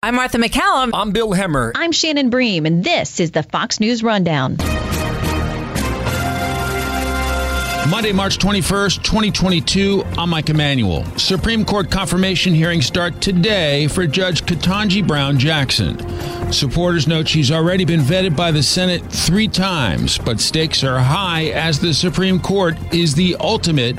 I'm Martha MacCallum. I'm Bill Hemmer. I'm Shannon Bream, and this is the Fox News Rundown. Monday, March 21st, 2022. I'm Mike Emanuel. Supreme Court confirmation hearings start today for Judge Ketanji Brown Jackson. Supporters note she's already been vetted by the Senate three times, but stakes are high as the Supreme Court is the ultimate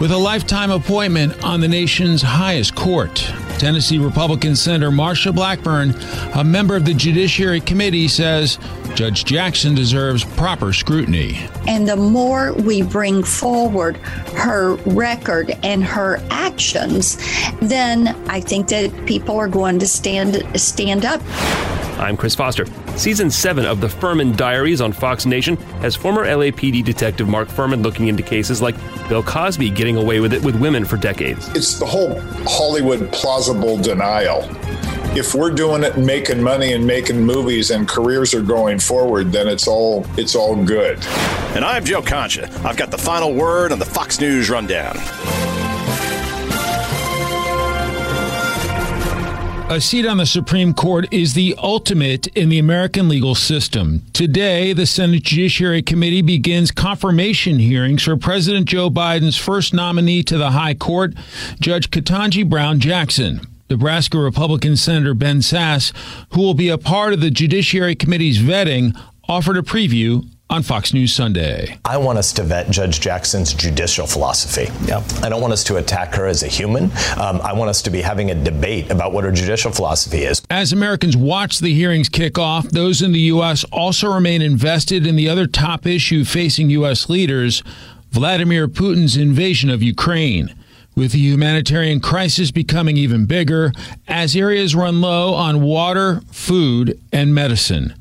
with a lifetime appointment on the nation's highest court. Tennessee Republican Senator Marsha Blackburn, a member of the Judiciary Committee, says Judge Jackson deserves proper scrutiny. And the more we bring forward her record and her actions, then I think that people are going to stand stand up. I'm Chris Foster. Season 7 of The Fuhrman Diaries on Fox Nation has former LAPD detective Mark Fuhrman looking into cases like Bill Cosby getting away with it with women for decades. It's the whole Hollywood plausible denial. If we're doing it and making money and making movies and careers are going forward, then it's all it's all good. And I'm Joe Concha. I've got the final word on the Fox News rundown. A seat on the Supreme Court is the ultimate in the American legal system. Today, the Senate Judiciary Committee begins confirmation hearings for President Joe Biden's first nominee to the High Court, Judge Ketanji Brown Jackson. Nebraska Republican Senator Ben Sasse, who will be a part of the Judiciary Committee's vetting, offered a preview on Fox News Sunday. I want us to vet Judge Jackson's judicial philosophy. Yeah. I don't want us to attack her as a human. Um, I want us to be having a debate about what her judicial philosophy is. As Americans watch the hearings kick off, those in the U.S. also remain invested in the other top issue facing U.S. leaders Vladimir Putin's invasion of Ukraine. With the humanitarian crisis becoming even bigger as areas run low on water, food, and medicine.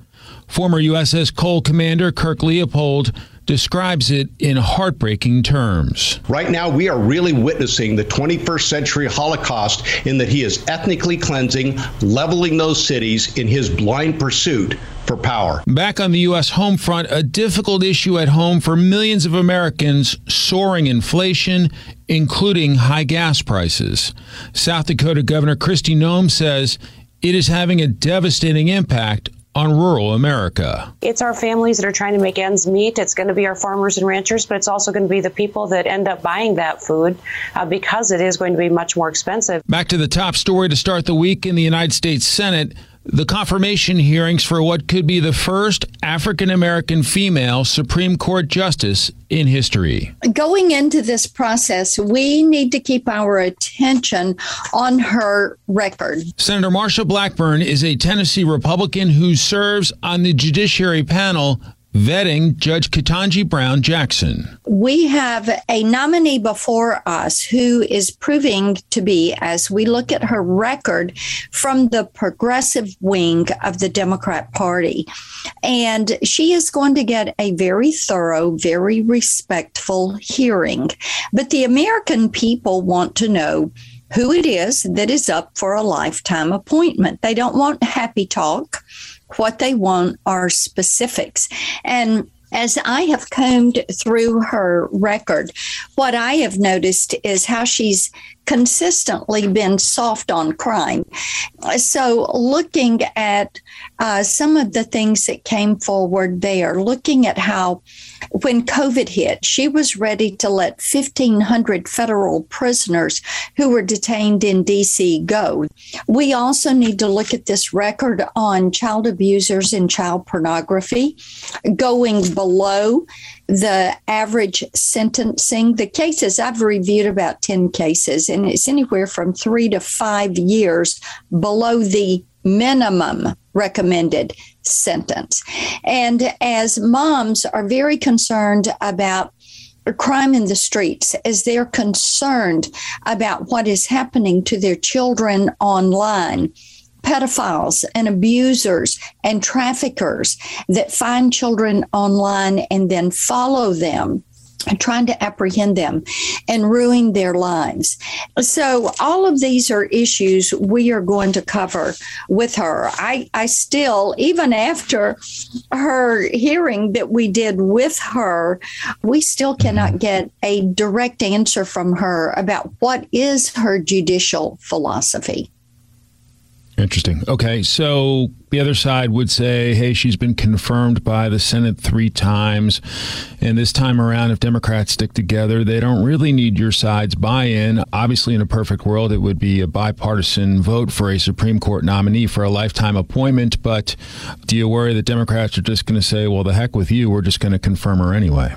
Former USS Cole Commander Kirk Lippold describes it in heartbreaking terms. Right now, we are really witnessing the 21st century Holocaust in that he is ethnically cleansing, leveling those cities in his blind pursuit for power. Back on the U.S. home front, a difficult issue at home for millions of Americans soaring inflation, including high gas prices. South Dakota Governor Kristi Noem says it is having a devastating impact on rural America. It's our families that are trying to make ends meet. It's going to be our farmers and ranchers, but it's also going to be the people that end up buying that food uh, because it is going to be much more expensive. Back to the top story to start the week in the United States Senate. The confirmation hearings for what could be the first African American female Supreme Court justice in history. Going into this process, we need to keep our attention on her record. Senator Marsha Blackburn is a Tennessee Republican who serves on the Judiciary Panel vetting Judge Ketanji Brown Jackson. We have a nominee before us who is proving to be, as we look at her record, from the progressive wing of the Democrat Party. And she is going to get a very thorough, very respectful hearing. But the American people want to know who it is that is up for a lifetime appointment. They don't want happy talk. What they want are specifics. And as I have combed through her record, what I have noticed is how she's consistently been soft on crime. So, looking at uh, some of the things that came forward there, looking at how when COVID hit, she was ready to let 1,500 federal prisoners who were detained in DC go. We also need to look at this record on child abusers and child pornography going below the average sentencing. The cases, I've reviewed about 10 cases, and it's anywhere from three to five years below the minimum recommended sentence. And as moms are very concerned about crime in the streets, as they're concerned about what is happening to their children online, pedophiles and abusers and traffickers that find children online and then follow them trying to apprehend them and ruin their lives. So, all of these are issues we are going to cover with her. I, I still, even after her hearing that we did with her, we still cannot get a direct answer from her about what is her judicial philosophy. Interesting. Okay, so the other side would say, hey, she's been confirmed by the Senate three times. And this time around, if Democrats stick together, they don't really need your side's buy in. Obviously, in a perfect world, it would be a bipartisan vote for a Supreme Court nominee for a lifetime appointment. But do you worry that Democrats are just going to say, well, the heck with you, we're just going to confirm her anyway?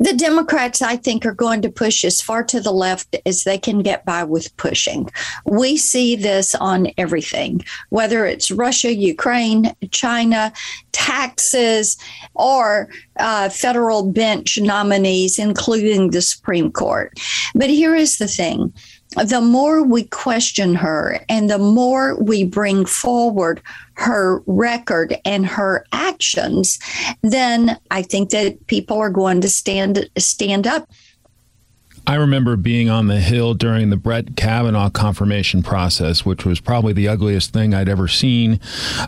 The Democrats, I think, are going to push as far to the left as they can get by with pushing. We see this on everything, whether it's Russia, Ukraine, China, taxes, or uh, federal bench nominees, including the Supreme Court. But here is the thing the more we question her and the more we bring forward her record and her actions, then I think that people are going to stand stand up I remember being on the Hill during the Brett Kavanaugh confirmation process, which was probably the ugliest thing I'd ever seen.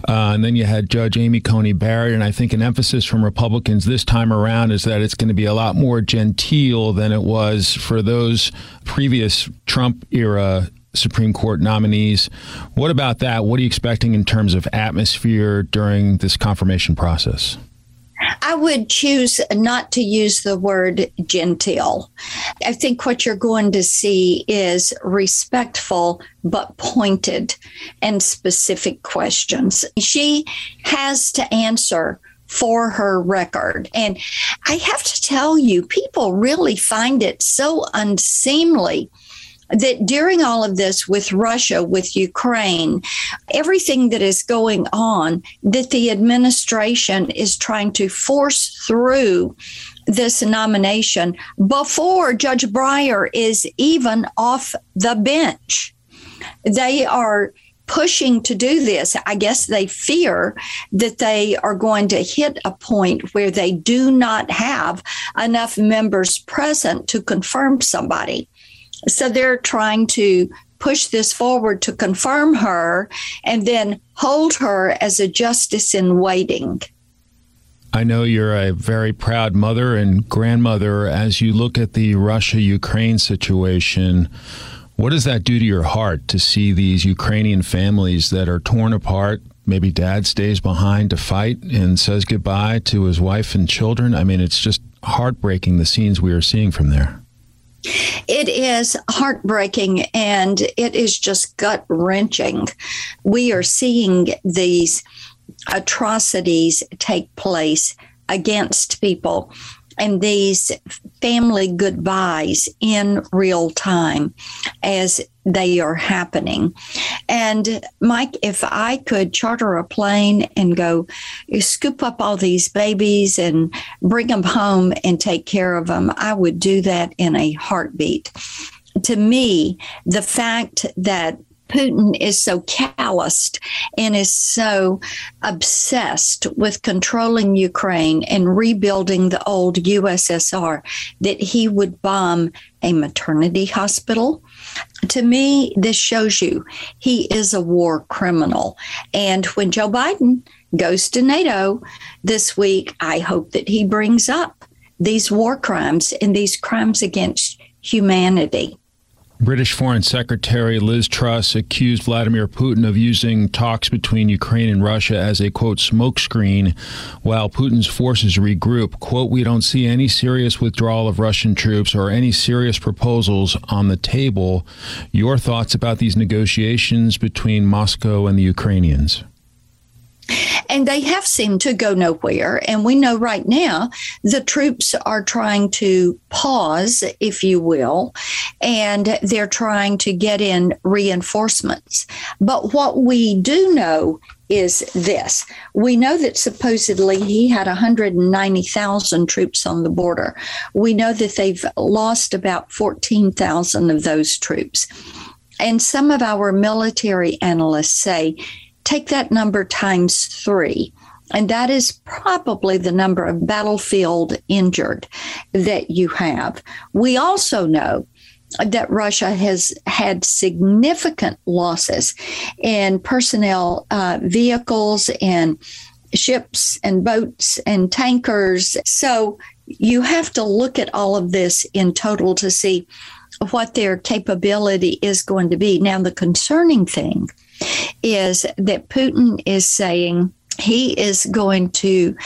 Uh, and then you had Judge Amy Coney Barrett. And I think an emphasis from Republicans this time around is that it's going to be a lot more genteel than it was for those previous Trump era Supreme Court nominees. What about that? What are you expecting in terms of atmosphere during this confirmation process? I would choose not to use the word genteel. I think what you're going to see is respectful but pointed and specific questions. She has to answer for her record. And I have to tell you, people really find it so unseemly that during all of this with Russia, with Ukraine, everything that is going on, that the administration is trying to force through this nomination before Judge Breyer is even off the bench. They are pushing to do this. I guess they fear that they are going to hit a point where they do not have enough members present to confirm somebody. So they're trying to push this forward to confirm her and then hold her as a justice in waiting. I know you're a very proud mother and grandmother. As you look at the Russia Ukraine situation, what does that do to your heart to see these Ukrainian families that are torn apart? Maybe dad stays behind to fight and says goodbye to his wife and children. I mean, it's just heartbreaking the scenes we are seeing from there. It is heartbreaking and it is just gut wrenching. We are seeing these atrocities take place against people and these family goodbyes in real time as they are happening. And Mike, if I could charter a plane and go scoop up all these babies and bring them home and take care of them, I would do that in a heartbeat. To me, the fact that Putin is so calloused and is so obsessed with controlling Ukraine and rebuilding the old USSR that he would bomb a maternity hospital. To me, this shows you he is a war criminal. And when Joe Biden goes to NATO this week, I hope that he brings up these war crimes and these crimes against humanity. British Foreign Secretary Liz Truss accused Vladimir Putin of using talks between Ukraine and Russia as a quote smokescreen while Putin's forces regroup. Quote, we don't see any serious withdrawal of Russian troops or any serious proposals on the table. Your thoughts about these negotiations between Moscow and the Ukrainians? And they have seemed to go nowhere. And we know right now the troops are trying to pause, if you will, and they're trying to get in reinforcements. But what we do know is this we know that supposedly he had 190,000 troops on the border. We know that they've lost about 14,000 of those troops. And some of our military analysts say take that number times three. And that is probably the number of battlefield injured that you have. We also know that Russia has had significant losses in personnel, uh, vehicles, and ships and boats and tankers. So you have to look at all of this in total to see what their capability is going to be. Now, the concerning thing is that Putin is saying he is going to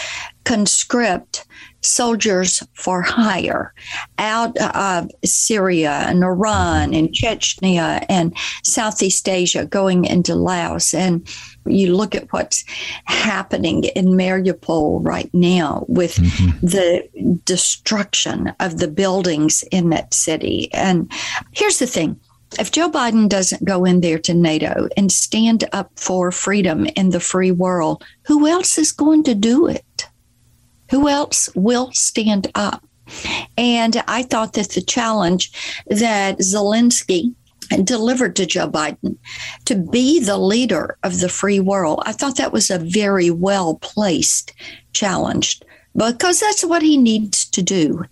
conscript soldiers for hire out of Syria and Iran and Chechnya and Southeast Asia going into Laos. And you look at what's happening in Mariupol right now with mm-hmm. the destruction of the buildings in that city. And here's the thing if Joe Biden doesn't go in there to NATO and stand up for freedom in the free world, who else is going to do it? Who else will stand up? And I thought that the challenge that Zelensky delivered to Joe Biden to be the leader of the free world, I thought that was a very well placed challenge because that's what he needs to do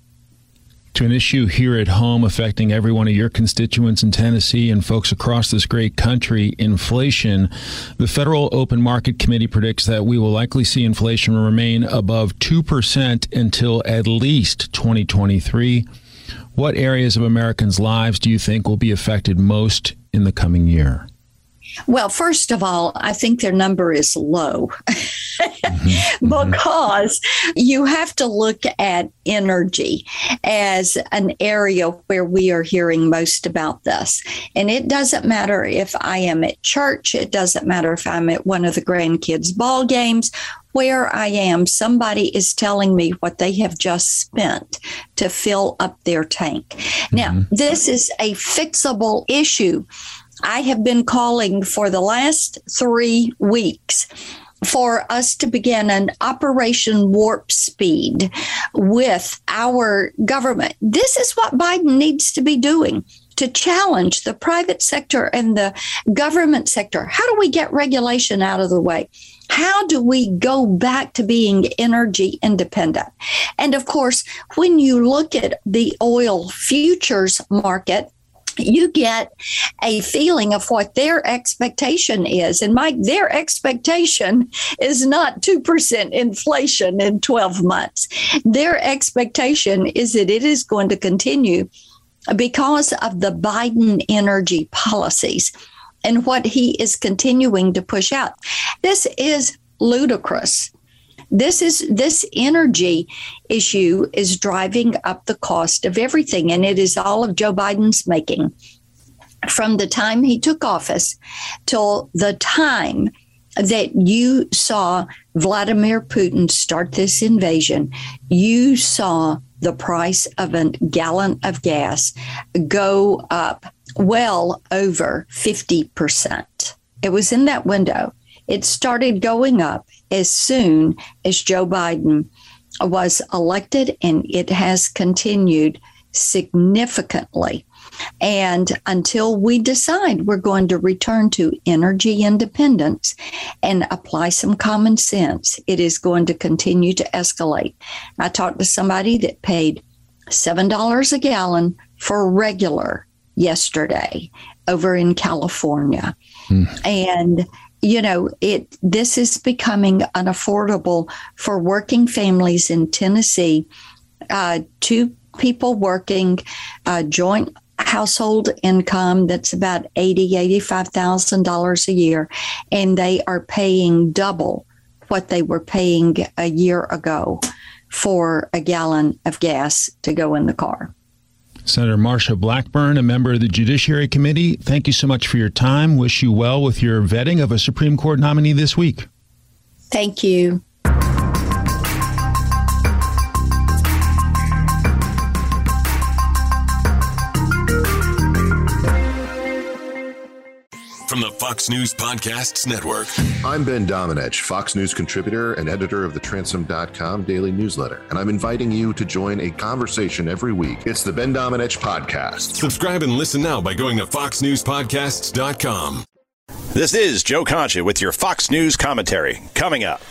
to an issue here at home affecting every one of your constituents in Tennessee and folks across this great country inflation. The Federal Open Market Committee predicts that we will likely see inflation remain above 2% until at least 2023. What areas of Americans' lives do you think will be affected most in the coming year? Well, first of all, I think their number is low mm-hmm. because you have to look at energy as an area where we are hearing most about this. And it doesn't matter if I am at church, it doesn't matter if I'm at one of the grandkids' ball games. Where I am, somebody is telling me what they have just spent to fill up their tank. Mm-hmm. Now, this is a fixable issue I have been calling for the last three weeks for us to begin an Operation Warp Speed with our government. This is what Biden needs to be doing to challenge the private sector and the government sector. How do we get regulation out of the way? How do we go back to being energy independent? And of course, when you look at the oil futures market, you get a feeling of what their expectation is. And Mike, their expectation is not 2% inflation in 12 months. Their expectation is that it is going to continue because of the Biden energy policies and what he is continuing to push out. This is ludicrous. This is this energy issue is driving up the cost of everything, and it is all of Joe Biden's making. From the time he took office till the time that you saw Vladimir Putin start this invasion, you saw the price of a gallon of gas go up well over 50%. It was in that window. It started going up as soon as Joe Biden was elected, and it has continued significantly. And until we decide we're going to return to energy independence and apply some common sense, it is going to continue to escalate. I talked to somebody that paid $7 a gallon for regular yesterday over in California. Hmm. And you know it this is becoming unaffordable for working families in tennessee. Uh, two people working uh, joint household income that's about eighty eighty five thousand dollars a year and they are paying double what they were paying a year ago for a gallon of gas to go in the car Senator Marsha Blackburn, a member of the Judiciary Committee, thank you so much for your time. Wish you well with your vetting of a Supreme Court nominee this week. Thank you. Fox News Podcasts Network. I'm Ben Domenech, Fox News contributor and editor of the Transom.com daily newsletter, and I'm inviting you to join a conversation every week. It's the Ben Domenech Podcast. Subscribe and listen now by going to FoxNewsPodcasts.com. This is Joe Concha with your Fox News commentary. Coming up.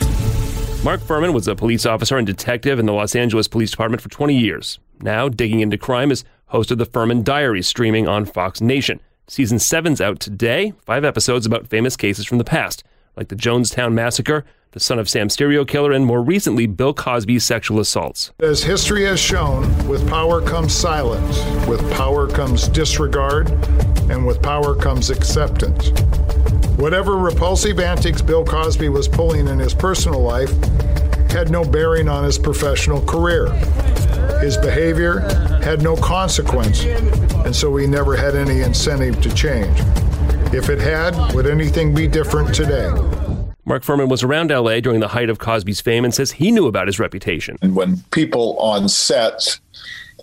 Mark Fuhrman was a police officer and detective in the Los Angeles Police Department for 20 years. Now, digging into crime is host of the Fuhrman Diaries, streaming on Fox Nation. Season 7's out today, five episodes about famous cases from the past, like the Jonestown Massacre, the son of Sam serial killer, and more recently, Bill Cosby's sexual assaults. As history has shown, with power comes silence, with power comes disregard, and with power comes acceptance. Whatever repulsive antics Bill Cosby was pulling in his personal life had no bearing on his professional career. His behavior had no consequence, and so he never had any incentive to change. If it had, would anything be different today? Mark Fuhrman was around LA during the height of Cosby's fame and says he knew about his reputation. And when people on set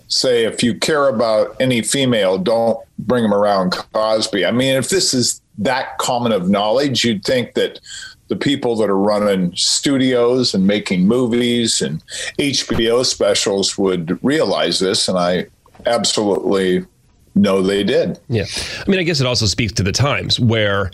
say, if you care about any female, don't bring them around Cosby. I mean, if this is that common of knowledge, you'd think that the people that are running studios and making movies and HBO specials would realize this, and I absolutely know they did. Yeah. I mean, I guess it also speaks to the times where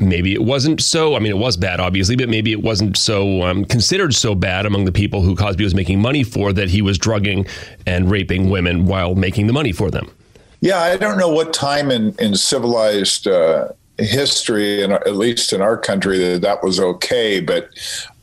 maybe it wasn't so i mean it was bad obviously but maybe it wasn't so um, considered so bad among the people who cosby was making money for that he was drugging and raping women while making the money for them yeah i don't know what time in, in civilized uh, history and at least in our country that that was okay but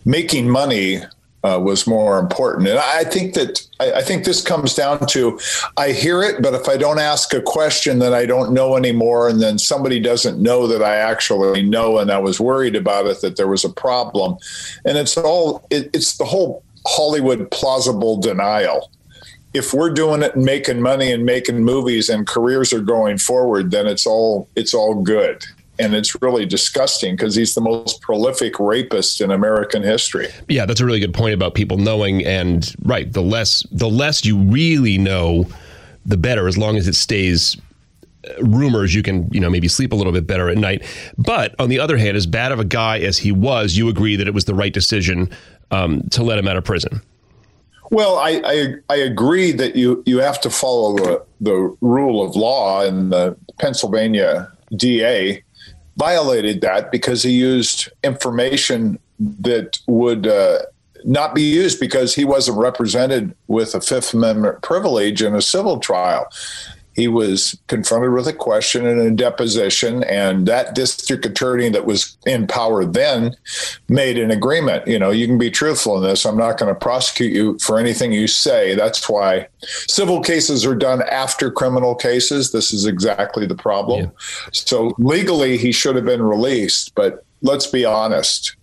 making money uh, was more important. And I think that I, I, think this comes down to I hear it, but if I don't ask a question that I don't know anymore, and then somebody doesn't know that I actually know, and I was worried about it that there was a problem, and it's all it, it's the whole Hollywood plausible denial. If we're doing it and making money and making movies and careers are going forward, then it's all it's all good and it's really disgusting because he's the most prolific rapist in American history. Yeah, that's a really good point about people knowing and right, the less the less you really know, the better as long as it stays uh, rumors you can you know maybe sleep a little bit better at night but on the other hand as bad of a guy as he was you agree that it was the right decision um, to let him out of prison well, I, I, I agree that you you have to follow the the rule of law, and the Pennsylvania DA violated that because he used information that would uh, not be used because he wasn't represented with a Fifth Amendment privilege in a civil trial he was confronted with a question in a deposition, and that district attorney that was in power then made an agreement. You know, you can be truthful in this. I'm not going to prosecute you for anything you say. That's why civil cases are done after criminal cases. This is exactly the problem. Yeah. So legally, he should have been released, but let's be honest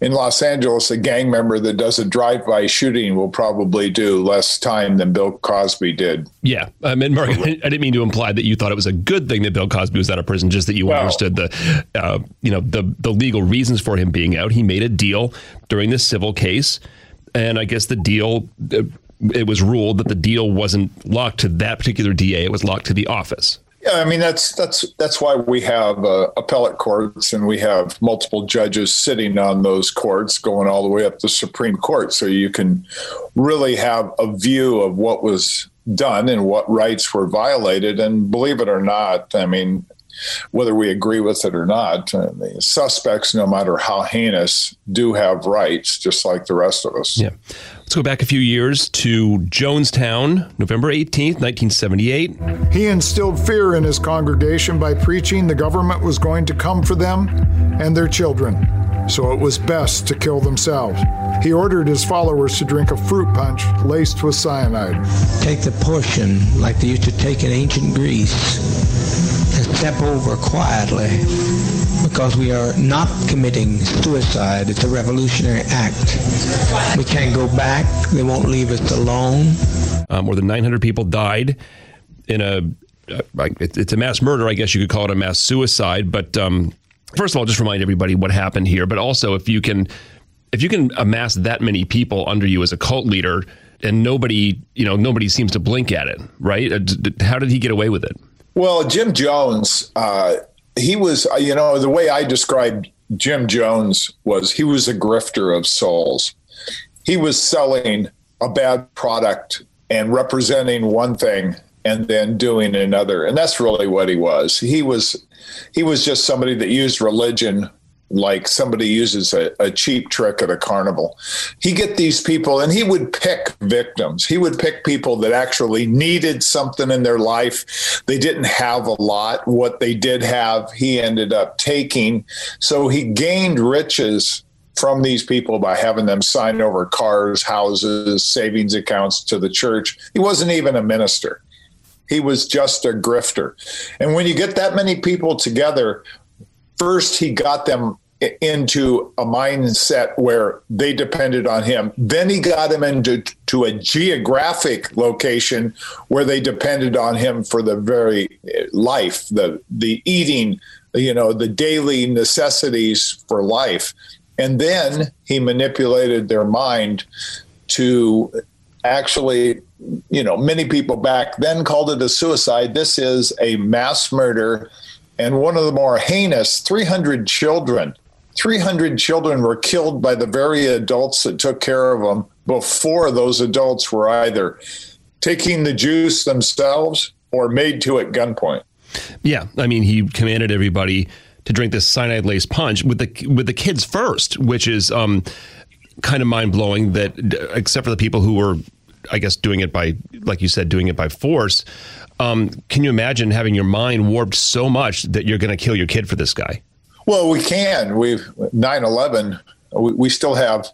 in Los Angeles, a gang member that does a drive-by shooting will probably do less time than Bill Cosby did. Yeah, I mean, Mark, I didn't mean to imply that you thought it was a good thing that Bill Cosby was out of prison, just that you well, understood the, uh, you know, the the legal reasons for him being out. He made a deal during this civil case, and I guess the deal. Uh, it was ruled that the deal wasn't locked to that particular DA; it was locked to the office. Yeah, I mean that's that's that's why we have uh, appellate courts and we have multiple judges sitting on those courts, going all the way up to Supreme Court, so you can really have a view of what was done and what rights were violated. And believe it or not, I mean, whether we agree with it or not, uh, the suspects, no matter how heinous, do have rights, just like the rest of us. Yeah. Let's go back a few years to Jonestown, November 18th, 1978. He instilled fear in his congregation by preaching the government was going to come for them and their children, so it was best to kill themselves. He ordered his followers to drink a fruit punch laced with cyanide. Take the portion like they used to take in ancient Greece and step over quietly because we are not committing suicide. It's a revolutionary act. We can't go back. They won't leave us alone. Uh, more than 900 people died in a. Uh, it's a mass murder. I guess you could call it a mass suicide. But um, first of all, just remind everybody what happened here. But also, if you can, if you can amass that many people under you as a cult leader, and nobody, you know, nobody seems to blink at it, right? Uh, how did he get away with it? Well, Jim Jones uh, he was, uh, you know, the way I described Jim Jones was he was a grifter of souls. He was selling a bad product and representing one thing and then doing another. And that's really what he was. He was he was just somebody that used religion like somebody uses a, a, cheap trick at a carnival. He get these people and he would pick victims. He would pick people that actually needed something in their life. They didn't have a lot. What they did have, he ended up taking. So he gained riches from these people by having them sign over cars, houses, savings accounts to the church. He wasn't even a minister. He was just a grifter. And when you get that many people together, first he got them into a mindset where they depended on him. Then he got them into to a geographic location where they depended on him for the very eh, life, the the eating, you know, the daily necessities for life. And then he manipulated their mind to actually, you know, many people back then called it a suicide. This is a mass murder and one of the more heinous 300 children 300 children were killed by the very adults that took care of them before those adults were either taking the juice themselves or made to at gunpoint yeah i mean he commanded everybody to drink this cyanide laced punch with the with the kids first which is um, kind of mind blowing that except for the people who were I guess doing it by, like you said, doing it by force. Um, can you imagine having your mind warped so much that you're going to kill your kid for this guy? Well, we can. We've 9/11. We, we still have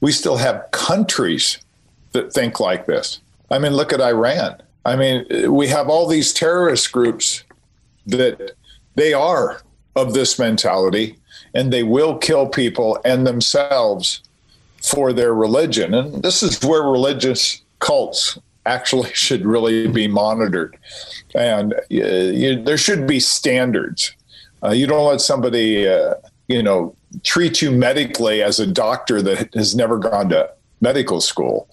we still have countries that think like this. I mean, look at Iran. I mean, we have all these terrorist groups that they are of this mentality and they will kill people and themselves for their religion. And this is where religious cults actually should really be monitored. And uh, you, there should be standards. Uh, you don't let somebody, uh, you know, treat you medically as a doctor that has never gone to medical school.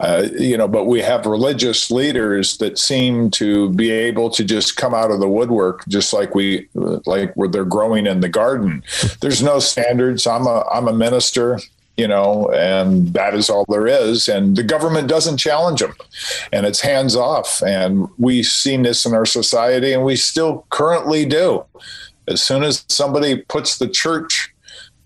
Uh, you know, but we have religious leaders that seem to be able to just come out of the woodwork, just like we, like where they're growing in the garden. There's no standards. I'm a, I'm a minister you know, and that is all there is. And the government doesn't challenge them, and it's hands off. And we've seen this in our society, and we still currently do. As soon as somebody puts the church,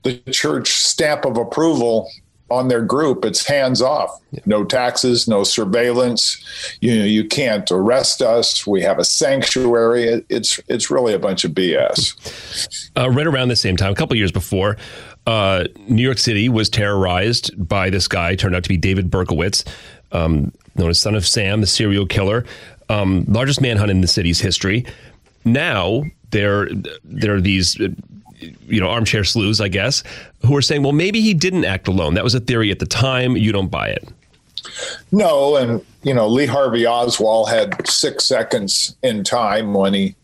the church stamp of approval on their group, it's hands off. No taxes, no surveillance. You know, you can't arrest us. We have a sanctuary. It's it's really a bunch of BS. Uh, right around the same time, a couple years before, uh, New York City was terrorized by this guy, turned out to be David Berkowitz, um, known as Son of Sam, the serial killer, um, largest manhunt in the city's history. Now there, there are these, you know, armchair sleuths, I guess, who are saying, well, maybe he didn't act alone. That was a theory at the time. You don't buy it. No, and you know, Lee Harvey Oswald had six seconds in time when he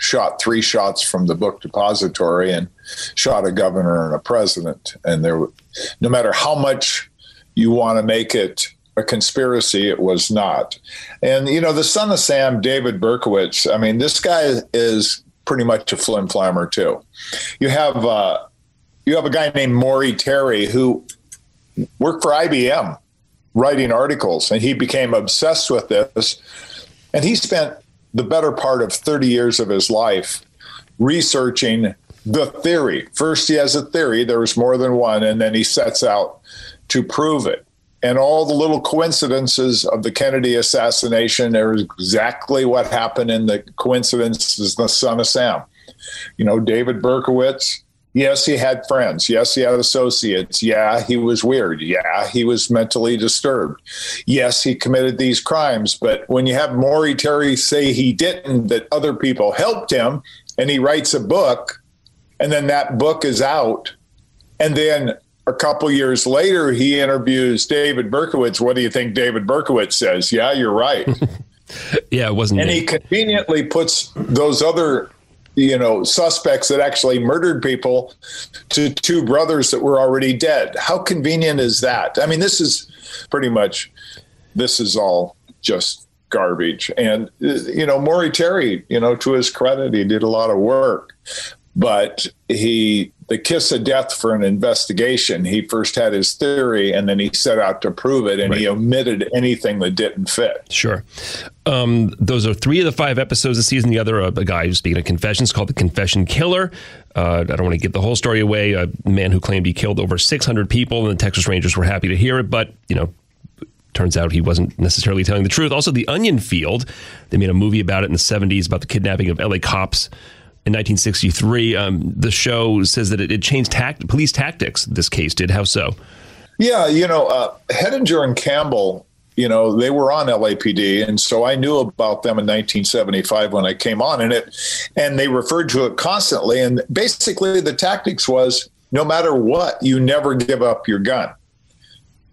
shot three shots from the book depository and shot a governor and a president. And there, no matter how much you want to make it a conspiracy, it was not. And you know, the son of Sam, David Berkowitz. I mean, this guy is pretty much a flim flammer too. You have uh, you have a guy named Maury Terry who worked for IBM writing articles, and he became obsessed with this. And he spent the better part of 30 years of his life researching the theory. First, he has a theory, there was more than one, and then he sets out to prove it. And all the little coincidences of the Kennedy assassination are exactly what happened in the coincidences, the son of Sam. You know, David Berkowitz, Yes, he had friends. Yes, he had associates. Yeah, he was weird. Yeah, he was mentally disturbed. Yes, he committed these crimes. But when you have Maury Terry say he didn't, that other people helped him, and he writes a book, and then that book is out, and then a couple years later he interviews David Berkowitz. What do you think David Berkowitz says? Yeah, you're right. yeah, it wasn't. And me. he conveniently puts those other you know suspects that actually murdered people to two brothers that were already dead. How convenient is that? I mean this is pretty much this is all just garbage. And, you know, Maury Terry, you know, to his credit, he did a lot of work, but he, the kiss of death for an investigation, he first had his theory and then he set out to prove it and right. he omitted anything that didn't fit. Sure. Um, those are three of the five episodes this season. The other, uh, a guy who's speaking of confessions called The Confession Killer. Uh, I don't want to give the whole story away. A man who claimed he killed over 600 people, and the Texas Rangers were happy to hear it. But, you know, turns out he wasn't necessarily telling the truth. Also, The Onion Field, they made a movie about it in the 70s about the kidnapping of LA cops in 1963. Um, the show says that it, it changed tact- police tactics, this case did. How so? Yeah, you know, uh, Hettinger and Campbell, you know, they were on LAPD, and so I knew about them in 1975 when I came on, and it, and they referred to it constantly. And basically, the tactics was no matter what, you never give up your gun.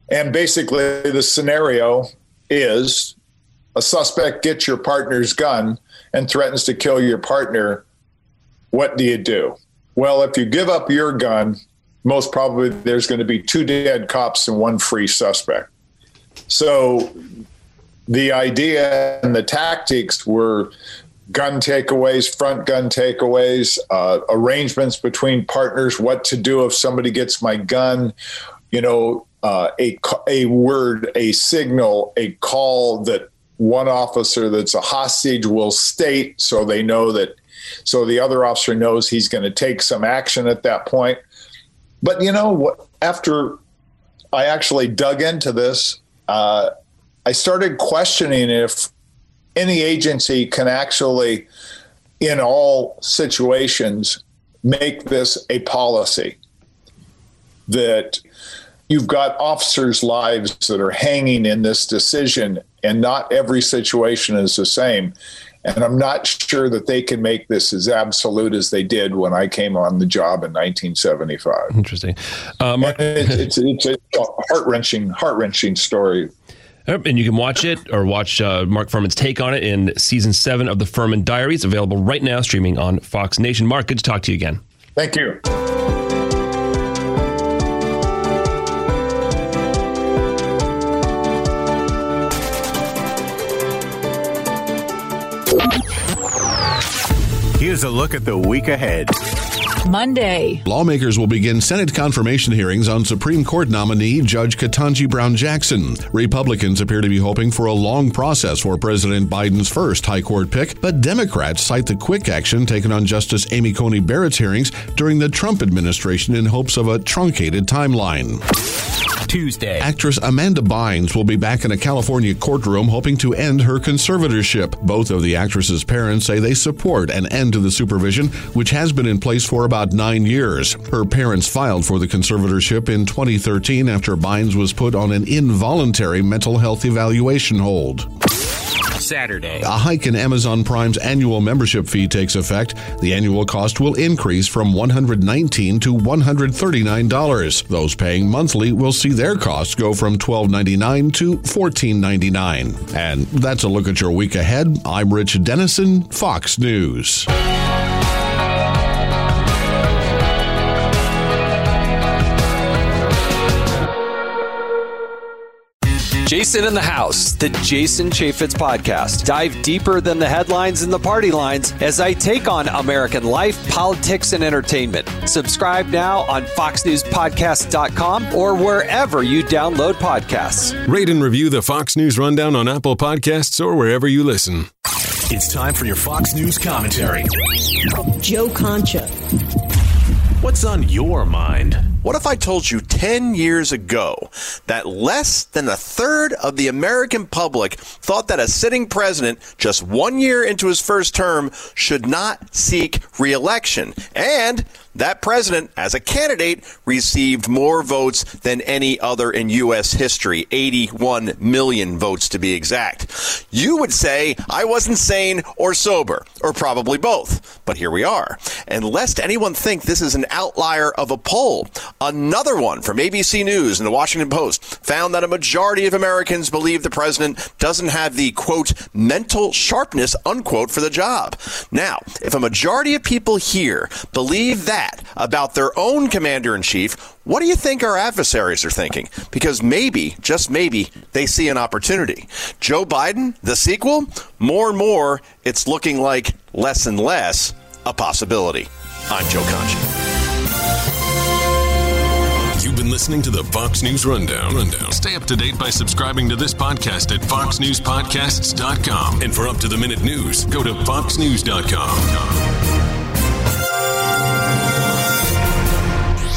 And basically, the scenario is a suspect gets your partner's gun and threatens to kill your partner. What do you do? Well, if you give up your gun, most probably there's going to be two dead cops and one free suspect. So the idea and the tactics were gun takeaways, front gun takeaways, uh, arrangements between partners, what to do if somebody gets my gun, you know, uh, a a word, a signal, a call that one officer that's a hostage will state, so they know that, so the other officer knows he's going to take some action at that point. But you know what? After I actually dug into this, uh, I started questioning if any agency can actually, in all situations, make this a policy that you've got officers' lives that are hanging in this decision, and not every situation is the same. And I'm not sure that they can make this as absolute as they did when I came on the job in 1975. Interesting. Um, it's, it's, it's, a heart wrenching, heart wrenching story. And you can watch it or watch uh, Mark Fuhrman's take on it in season seven of the Fuhrman Diaries, available right now, streaming on Fox Nation. Mark, good to talk to you again. Thank you. Here's a look at the week ahead. Monday. Lawmakers will begin Senate confirmation hearings on Supreme Court nominee Judge Ketanji Brown Jackson. Republicans appear to be hoping for a long process for President Biden's first high court pick, but Democrats cite the quick action taken on Justice Amy Coney Barrett's hearings during the Trump administration in hopes of a truncated timeline. Tuesday. Actress Amanda Bynes will be back in a California courtroom hoping to end her conservatorship. Both of the actress's parents say they support an end to the supervision, which has been in place for about nine years. Her parents filed for the conservatorship in 2013 after Bynes was put on an involuntary mental health evaluation hold. Saturday. A hike in Amazon Prime's annual membership fee takes effect. The annual cost will increase from 119 to $139. Those paying monthly will see their costs go from $12.99 to $14.99. And that's a look at your week ahead. I'm Rich Dennison, Fox News. Jason in the House, the Jason Chaffetz podcast. Dive deeper than the headlines and the party lines as I take on American life, politics, and entertainment. Subscribe now on FoxNewsPodcast.com or wherever you download podcasts. Rate and review the Fox News Rundown on Apple Podcasts or wherever you listen. It's time for your Fox News commentary. Joe Concha. What's on your mind? What if I told you 10 years ago that less than a third of the American public thought that a sitting president, just one year into his first term, should not seek reelection? And that president, as a candidate, received more votes than any other in U.S. history 81 million votes to be exact. You would say I wasn't sane or sober, or probably both. But here we are. And lest anyone think this is an outlier of a poll, another one from ABC News and the Washington Post found that a majority of Americans believe the president doesn't have the quote mental sharpness unquote for the job. Now, if a majority of people here believe that, that about their own commander in chief, what do you think our adversaries are thinking? Because maybe, just maybe, they see an opportunity. Joe Biden, the sequel, more and more, it's looking like less and less a possibility. I'm Joe Concha. You've been listening to the Fox News Rundown. Rundown. Stay up to date by subscribing to this podcast at foxnewspodcasts.com. And for up to the minute news, go to foxnews.com.